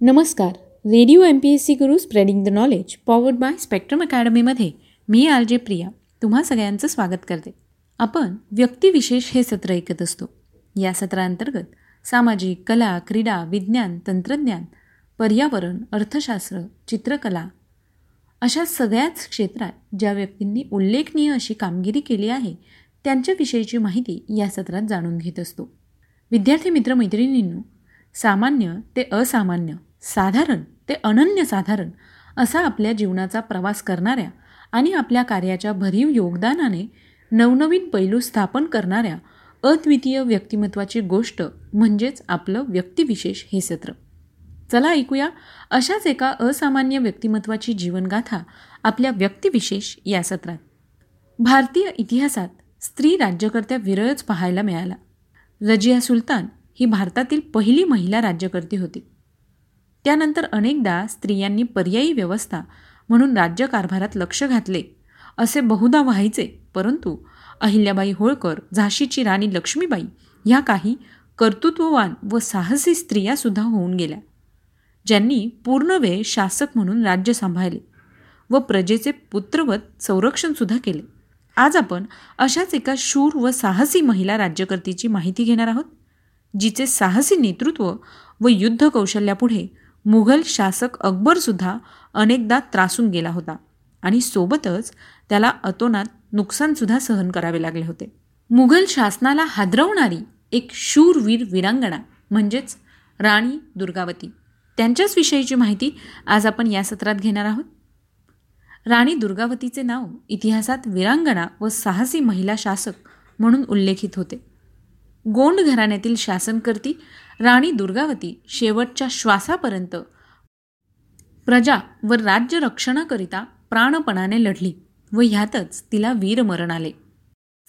नमस्कार. Radio M P S C Guru spreading the knowledge powered by Spectrum अकॅडमीमध्ये मी R J Priya तुम्हा सगळ्यांचं स्वागत करते. आपण व्यक्तिविशेष हे सत्र ऐकत असतो. या सत्रांतर्गत सामाजिक कला क्रीडा विज्ञान तंत्रज्ञान पर्यावरण अर्थशास्त्र चित्रकला अशा सगळ्याच क्षेत्रात ज्या व्यक्तींनी उल्लेखनीय अशी कामगिरी केली आहे त्यांच्याविषयीची माहिती या सत्रात जाणून घेत असतो. विद्यार्थी मित्रमैत्रिणींनो सामान्य ते असामान्य साधारण ते अनन्यसाधारण असा आपल्या जीवनाचा प्रवास करणाऱ्या आणि आपल्या कार्याच्या भरीव योगदानाने नवनवीन पैलू स्थापन करणाऱ्या अद्वितीय व्यक्तिमत्वाची गोष्ट म्हणजेच आपलं व्यक्तिविशेष हे सत्र. चला ऐकूया अशाच एका असामान्य व्यक्तिमत्वाची जीवनगाथा आपल्या व्यक्तिविशेष या सत्रात. भारतीय इतिहासात स्त्री राज्यकर्त्या विरळच पाहायला मिळाला. रजिया सुलतान ही भारतातील पहिली महिला राज्यकर्ती होती. त्यानंतर अनेकदा स्त्रियांनी पर्यायी व्यवस्था म्हणून राज्यकारभारात लक्ष घातले. असे बहुधा व्हायचे परंतु अहिल्याबाई होळकर झाशीची राणी लक्ष्मीबाई ह्या काही कर्तृत्ववान व साहसी स्त्रियासुद्धा होऊन गेल्या ज्यांनी पूर्णवेळ शासक म्हणून राज्य सांभाळले व प्रजेचे पुत्रवत संरक्षणसुद्धा केले. आज आपण अशाच एका शूर व साहसी महिला राज्यकर्तीची माहिती घेणार आहोत जिचे साहसी नेतृत्व व युद्ध कौशल्यापुढे मुघल शासक अकबरसुद्धा अनेकदा त्रासून गेला होता आणि सोबतच त्याला अतोनात नुकसानसुद्धा सहन करावे लागले होते. मुघल शासनाला हादरवणारी एक शूरवीर वीरांगणा म्हणजेच राणी दुर्गावती. त्यांच्याच विषयीची माहिती आज आपण या सत्रात घेणार आहोत. राणी दुर्गावतीचे नाव इतिहासात वीरांगणा व साहसी महिला शासक म्हणून उल्लेखित होते. गोंड घराण्यातील शासनकर्ती राणी दुर्गावती शेवटच्या श्वासापर्यंत. प्रजा व राज्य रक्षणाकरिता प्राणपणाने लढली व ह्यातच तिला वीरमरण आले.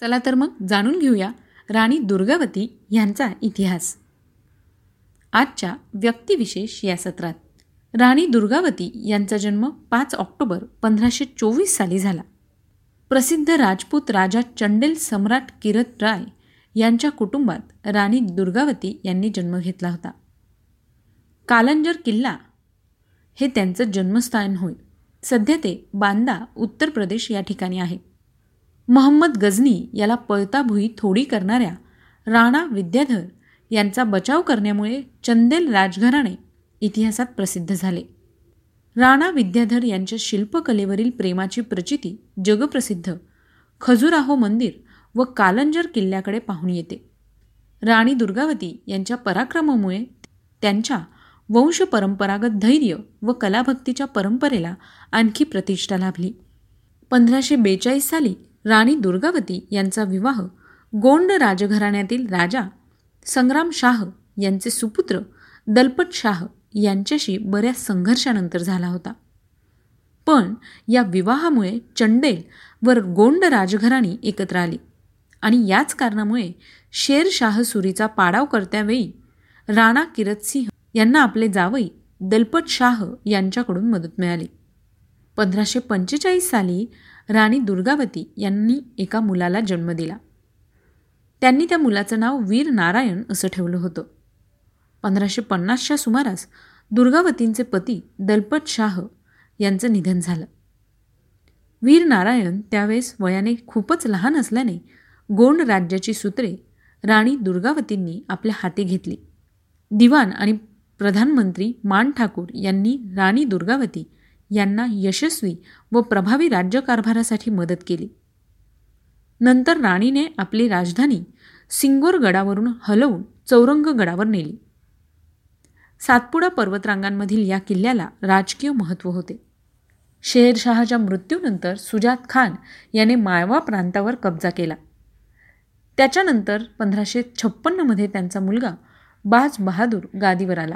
चला तर मग जाणून घेऊया राणी दुर्गावती यांचा इतिहास. आजच्या व्यक्तिविशेष या सत्रात. राणी दुर्गावती यांचा जन्म पाच ऑक्टोबर पंधराशे चोवीस साली झाला. प्रसिद्ध राजपूत राजा चंडेल सम्राट किरत राय यांच्या कुटुंबात राणी दुर्गावती यांनी जन्म घेतला होता. कालंजर किल्ला हे त्यांचं जन्मस्थान होय. सध्या ते बांदा उत्तर प्रदेश या ठिकाणी आहे. महम्मद गझनी याला पळताभुई थोडी करणाऱ्या राणा विद्याधर यांचा बचाव करण्यामुळे चंदेल राजघराणे इतिहासात प्रसिद्ध झाले. राणा विद्याधर यांच्या शिल्पकलेवरील प्रेमाची प्रचिती जगप्रसिद्ध. खजुराहो मंदिर व कालंजर किल्ल्याकडे पाहून येते. राणी दुर्गावती यांच्या पराक्रमामुळे त्यांच्या वंश परंपरागत धैर्य व कलाभक्तीच्या परंपरेला आणखी प्रतिष्ठा लाभली. पंधराशे बेचाळीस साली राणी दुर्गावती यांचा विवाह गोंड राजघराण्यातील राजा संग्राम शाह यांचे सुपुत्र दलपत शाह यांच्याशी बऱ्याच संघर्षानंतर झाला होता. पण या विवाहामुळे चंडेल व गोंड राजघराणी एकत्र आली. आणि याच कारणामुळे शेरशाह सुरीचा पाडाव करत्यावेळी राणा किरतसिंह यांना आपले जावई दलपत शाह यांच्याकडून मदत मिळाली. पंधराशे पंचेचाळीस साली राणी दुर्गावती यांनी एका मुलाला जन्म दिला. त्यांनी त्या मुलाचं नाव वीर नारायण असं ठेवलं होतं. पंधराशे पन्नासच्या सुमारास दुर्गावतींचे पती दलपत शाह यांचं निधन झालं. वीर नारायण त्यावेळेस वयाने खूपच लहान असल्याने गोंड राज्याची सूत्रे राणी दुर्गावतींनी आपल्या हाती घेतली. दिवाण आणि प्रधानमंत्री मान ठाकूर यांनी राणी दुर्गावती यांना यशस्वी व प्रभावी राज्यकारभारासाठी मदत केली. नंतर राणीने आपली राजधानी सिंगोर गडावरून हलवून चौरंग गडावर नेली. सातपुडा पर्वतरांगांमधील या किल्ल्याला राजकीय महत्त्व होते. शेरशहाच्या मृत्यूनंतर सुजात खान याने माळवा प्रांतावर कब्जा केला. त्याच्यानंतर पंधराशे छप्पन्नमध्ये त्यांचा मुलगा बाज बहादूर गादीवर आला.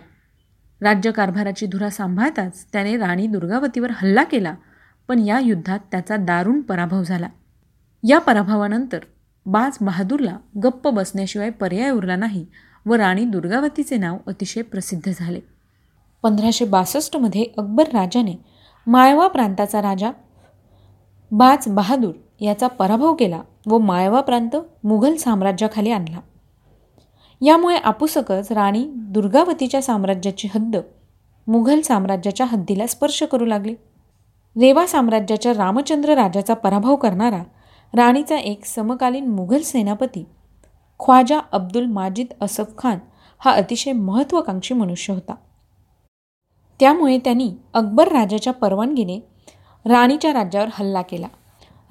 राज्यकारभाराची धुरा सांभाळताच त्याने राणी दुर्गावतीवर हल्ला केला पण या युद्धात त्याचा दारुण पराभव झाला. या पराभवानंतर बाज बहादूरला गप्प बसण्याशिवाय पर्याय उरला नाही व राणी दुर्गावतीचे नाव अतिशय प्रसिद्ध झाले. पंधराशे बासष्टमध्ये अकबर राजाने माळवा प्रांताचा राजा बाज बहादूर याचा पराभव केला व माळवा प्रांत मुघल साम्राज्याखाली आणला. यामुळे आपुसकच राणी दुर्गावतीच्या साम्राज्याची हद्द मुघल साम्राज्याच्या हद्दीला स्पर्श करू लागले. रेवा साम्राज्याच्या रामचंद्र राजाचा पराभव करणारा राणीचा एक समकालीन मुघल सेनापती ख्वाजा अब्दुल माजिद असफ खान हा अतिशय महत्त्वाकांक्षी मनुष्य होता. त्यामुळे त्यांनी अकबर राजाच्या परवानगीने राणीच्या राज्यावर हल्ला केला.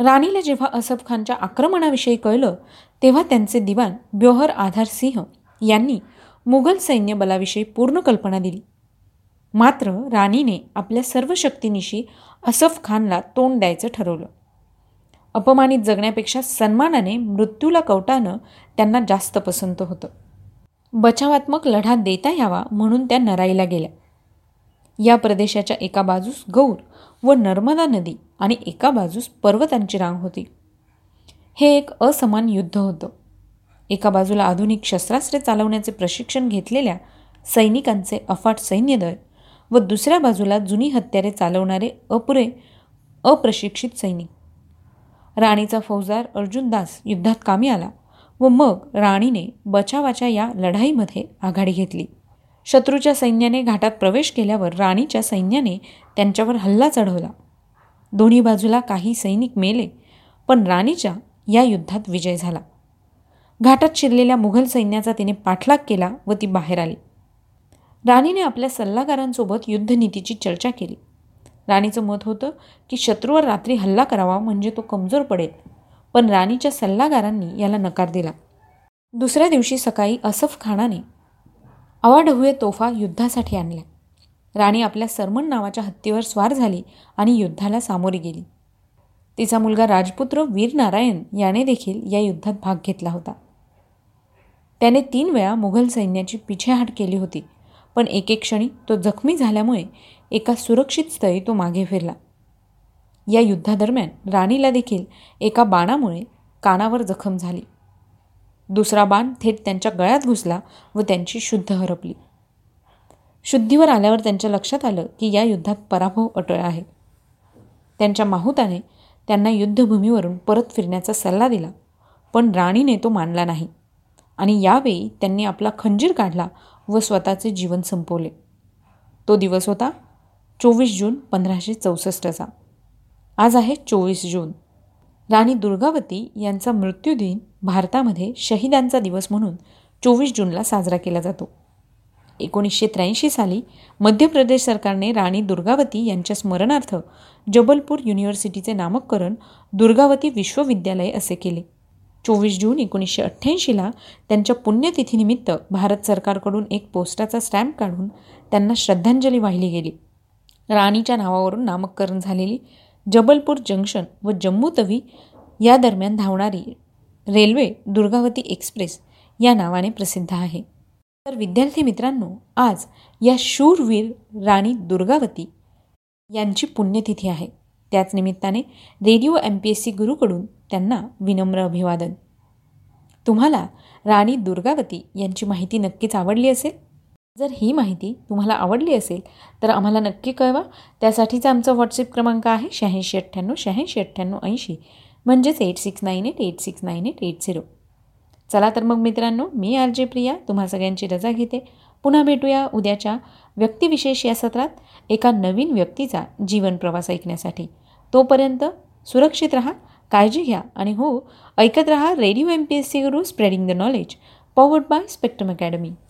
राणीला जेव्हा असफ खानच्या आक्रमणाविषयी कळलं तेव्हा त्यांचे दिवाण ब्योहर आधार सिंह यांनी मुघल सैन्यबलाविषयी पूर्ण कल्पना दिली. मात्र राणीने आपल्या सर्व शक्तीनिशी असफ खानला तोंड द्यायचं ठरवलं. अपमानित जगण्यापेक्षा सन्मानाने मृत्यूला कवटानं त्यांना जास्त पसंत होतं. बचावात्मक लढा देता यावा म्हणून त्या नराईला गेल्या. या प्रदेशाच्या एका बाजूस गौर व नर्मदा नदी आणि एका बाजूस पर्वतांची रांग होती. हे एक असमान युद्ध होतं. एका बाजूला आधुनिक शस्त्रास्त्रे चालवण्याचे प्रशिक्षण घेतलेल्या सैनिकांचे अफाट सैन्यदळ व दुसऱ्या बाजूला जुनी हत्यारे चालवणारे अपुरे अप्रशिक्षित सैनिक. राणीचा फौजदार अर्जुनदास युद्धात कामी आला व मग राणीने बचावाच्या या लढाईमध्ये आघाडी घेतली. शत्रूच्या सैन्याने घाटात प्रवेश केल्यावर राणीच्या सैन्याने त्यांच्यावर हल्ला चढवला. दोन्ही बाजूला काही सैनिक मेले पण राणीच्या या युद्धात विजय झाला. घाटात शिरलेल्या मुघल सैन्याचा तिने पाठलाग केला व ती बाहेर आली. राणीने आपल्या सल्लागारांसोबत युद्धनीतीची चर्चा केली. राणीचं मत होतं की शत्रूवर रात्री हल्ला करावा म्हणजे तो कमजोर पडेल पण राणीच्या सल्लागारांनी याला नकार दिला. दुसऱ्या दिवशी सकाळी असफ खानाने अवाढव्य तोफा युद्धासाठी आणल्या. राणी आपल्या सरमन नावाच्या हत्तीवर स्वार झाली आणि युद्धाला सामोरी गेली. तिचा मुलगा राजपुत्र वीर नारायण याने देखील या युद्धात भाग घेतला होता. त्याने तीन वेळा मुघल सैन्याची पिछेहाट केली होती पण एके क्षणी तो जखमी झाल्यामुळे एका सुरक्षित स्थळी तो मागे फिरला. या युद्धादरम्यान राणीला देखील एका बाणामुळे कानावर जखम झाली. दुसरा बाण थेट त्यांच्या गळ्यात घुसला व त्यांची शुद्ध हरपली. शुद्धीवर आल्यावर त्यांच्या लक्षात आलं की या युद्धात पराभव अटळ आहे. त्यांच्या माहुताने त्यांना युद्धभूमीवरून परत फिरण्याचा सल्ला दिला पण राणीने तो मानला नाही. आणि यावेळी त्यांनी आपला खंजीर काढला व स्वतःचे जीवन संपवले. तो दिवस होता चोवीस जून पंधराशे चौसष्टचा. आज आहे चोवीस जून. राणी दुर्गावती यांचा मृत्यूदिन भारतामध्ये शहीदांचा दिवस म्हणून चोवीस जूनला साजरा केला जातो. एकोणीसशे त्र्याऐंशी साली मध्य प्रदेश सरकारने राणी दुर्गावती यांच्या स्मरणार्थ जबलपूर युनिव्हर्सिटीचे नामकरण दुर्गावती विश्वविद्यालय असे केले. चोवीस जून एकोणीसशे अठ्ठ्याऐंशीला त्यांच्या पुण्यतिथीनिमित्त भारत सरकारकडून एक पोस्टाचा स्टॅम्प काढून त्यांना श्रद्धांजली वाहिली गेली. राणीच्या नावावरून नामकरण झालेली जबलपूर जंक्शन व जम्मू तवी या दरम्यान धावणारी रेल्वे दुर्गावती एक्सप्रेस या नावाने प्रसिद्ध आहे. तर विद्यार्थी मित्रांनो आज या शूरवीर राणी दुर्गावती यांची पुण्यतिथी आहे. त्याच निमित्ताने radio M P S C गुरुकडून त्यांना विनम्र अभिवादन. तुम्हाला राणी दुर्गावती यांची माहिती नक्कीच आवडली असेल? जर ही माहिती तुम्हाला आवडली असेल तर आम्हाला नक्की कळवा. त्यासाठीचा आमचा व्हॉट्सअप क्रमांक आहे शहाऐंशी अठ्ठ्याण्णव शहाऐंशी अठ्ठ्याण्णव ऐंशी. म्हणजेच eight six nine eight eight six nine eight eight zero चला तर मग मित्रांनो मी आर जे प्रिया तुम्हा सगळ्यांची रजा घेते. पुन्हा भेटूया उद्याच्या व्यक्तिविशेष या सत्रात एका नवीन व्यक्तीचा जीवन प्रवास ऐकण्यासाठी. तोपर्यंत सुरक्षित राहा काळजी घ्या आणि हो ऐकत रहा radio M P S C guru spreading the knowledge powered by spectrum academy